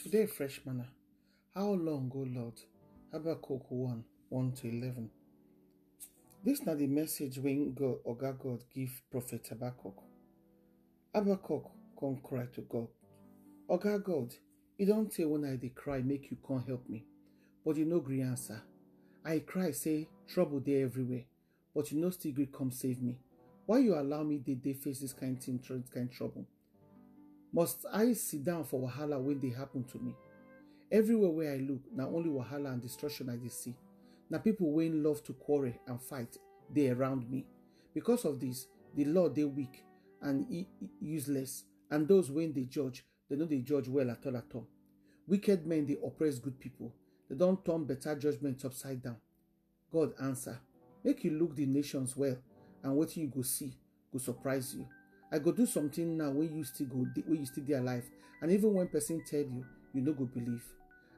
Today, fresh manna. How long, O Lord? Habakkuk 1 1 to 11. This na the message when God, Oga God give Prophet Habakkuk. Habakkuk come cry to God. Oga God, you don't say when I dey cry, make you come help me. But you no gree answer. I cry, say, trouble there everywhere. But you no still gree come save me. Why you allow me dey dey face this kind thing, this kind trouble? Must I sit down for wahala when they happen to me? Everywhere where I look, na only wahala and destruction I see. Na people wey love to quarrel and fight dey around me. Because of this, the law dey weak and useless, and those wey dey judge, they no dey judge well at all at all. Wicked men dey oppress good people. They don turn better judgment upside down. God answer, make you look the nations well, and wetin you go see go surprise you. I go do something now when you still go when you still dey alive, and even when person tell you, you no go believe.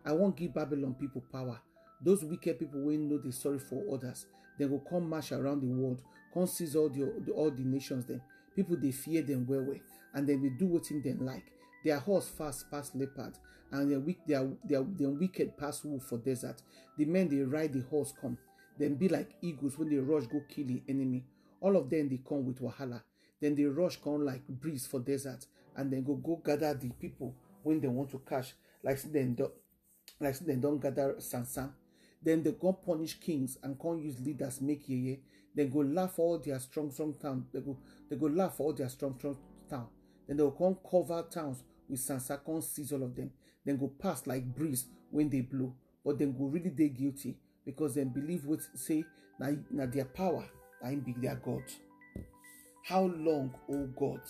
I won't give Babylon people power. Those wicked people wey know dey sorry for others, They go come march around the world, come seize all the, all the nations dem. People they fear them well well, and dem dey do wetin dem like. Their horse fast pass leopard, and their weak their their dem wicked pass wolf for desert. The men they ride the horse come. then be like eagles when they rush go kill the enemy. All of them they come with wahala. Then they rush come like breeze for desert, and then go go gather the people when they want to catch, like say like say dem don gather sansan. Then they go punish kings and come use leaders make yeye. Then go laugh all their strong strong town. They go they go laugh all their strong strong town. Then they will come cover towns with sansa, come seize all of them. Then go pass like breeze when they blow. But then go really dey guilty because them believe what say na na their power na him be their God. How long, oh God?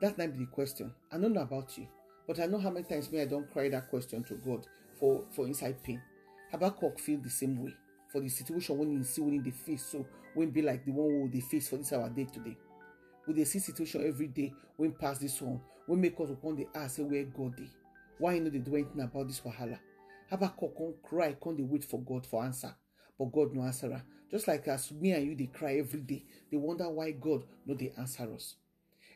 That might be the question. I don't know about you, but I know how many times me I don't cry that question to God for, for inside pain. Habakkuk feel the same way for the situation when you see when they face so when be like the one we they face for this our day today. We they see situation every day when pass this one, when make us upon the ask say where God dey. Why you know they do anything about this wahala? Habakkuk come cry, come they wait for God for answer. But God no answer her. Just like as me and you they cry every day, they wonder why God no they answer us.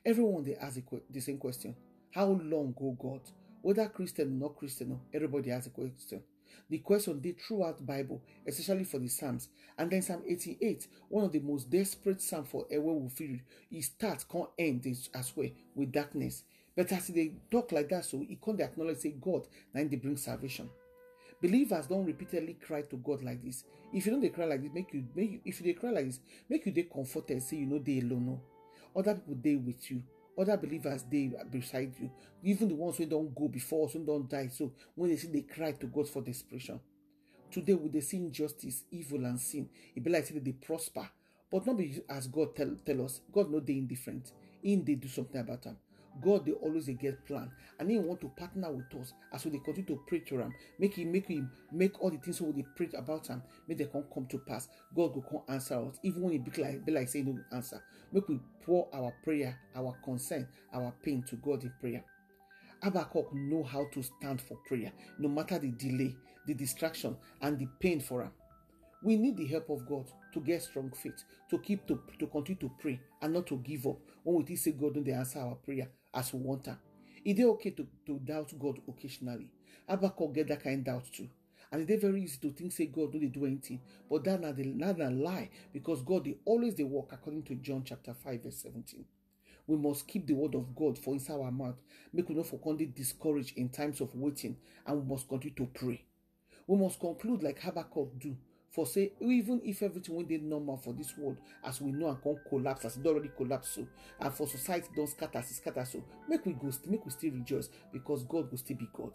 Everyone they ask the, same question. How long, oh God? Whether Christian or not Christian, oh, everybody asks a question. The question they throughout Bible, especially for the Psalms. And then Psalm 88, one of the most desperate Psalm for ever we feel it starts, can't end as well with darkness. But as they talk like that, so he can't acknowledge say God, then they bring salvation. Believers don't repeatedly cry to God like this. If you don't they cry like this, make you make you if you they cry like this, make you they comforted, say you know they alone. No. Other people they with you. Other believers they beside you. Even the ones who don't go before us, who don't die. So when they see they cry to God for desperation. Today with they see injustice, evil and sin, it be like say they prosper. But not be as God tell, tell us. God know they indifferent. In they do something about them. God they always they get plan and He want to partner with us as we they continue to pray to Him. Make Him make Him make all the things we they pray about Him. Make they come come to pass. God will come answer us even when it be like be like saying no answer. Make we pour our prayer, our concern, our pain to God in prayer. Habakkuk know how to stand for prayer, no matter the delay, the distraction, and the pain for him. We need the help of God to get strong faith, to keep to, to continue to pray and not to give up when we think say God don't answer our prayer as we want her. It is okay to, to doubt God occasionally. Habakkuk get that kind of doubt too. And it's very easy to think say God don't do anything, but that the not a lie because God they always they work according to John chapter 5 verse 17. We must keep the word of God for inside our mouth. Make we not for discouraged in times of waiting, and we must continue to pray. We must conclude like Habakkuk do. For say, even if everything went dey normal for this world, as we know and can collapse, as it don already collapse so, and for society don scatter, as e scatter so, make we go, make we still rejoice because God will still be God.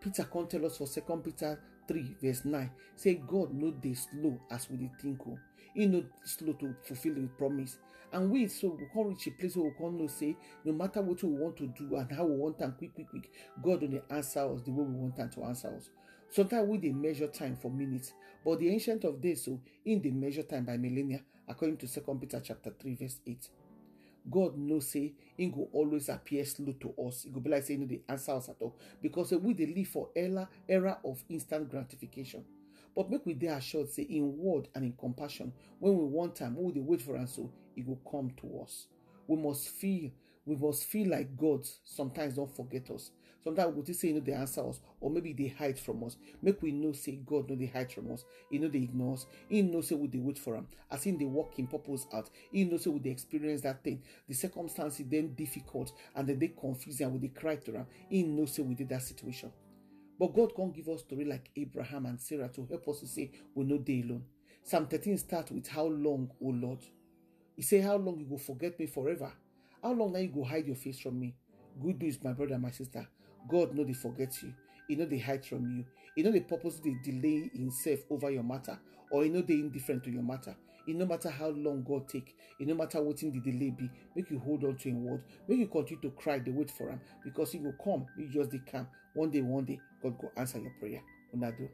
Peter come tell us for 2 Peter 3 verse 9 say God no dey slow as we dey think o. He no slow to fulfill his promise. And we so we come reach a place where we come know say no matter what we want to do and how we want am quick quick quick, God don dey answer us the way we want am to answer us. Sometimes we dey measure time for minutes, but the ancient of days so in dey measure time by millennia according to 2 Peter chapter 3 verse 8. God knows say he go always appear slow to us. It go be like saying dey answer us at all because eh, we dey live for era era of instant gratification. But make we dey assured say in word and in compassion, when we want time, we dey wait for so, e go come to us. We must feel, we must feel like God sometimes don't forget us. Sometimes we to say, you know, they answer us, or maybe they hide from us. Make we know, say, God, no, they hide from us. You know, they ignore us. He know, say, would they wait for him. As in, they walk in purpose out. He know, say, would they experience that thing. The circumstances then difficult, and then they confuse and would they cry to him. He know, say, we did that situation. But God can't give us story like Abraham and Sarah to help us to say, we know they alone. Psalm 13 starts with, How long, O Lord? He say, How long you will forget me forever? How long now you go hide your face from me? Good news, my brother, and my sister. God know they forget you. He know they hide from you. He know they purposely delay himself over your matter, or he know they indifferent to your matter. It no matter how long God take, it no matter what in the delay be, make you hold on to him word, make you continue to cry, they wait for him, because he will come, he just they come. One day, one day, God go answer your prayer. Unado.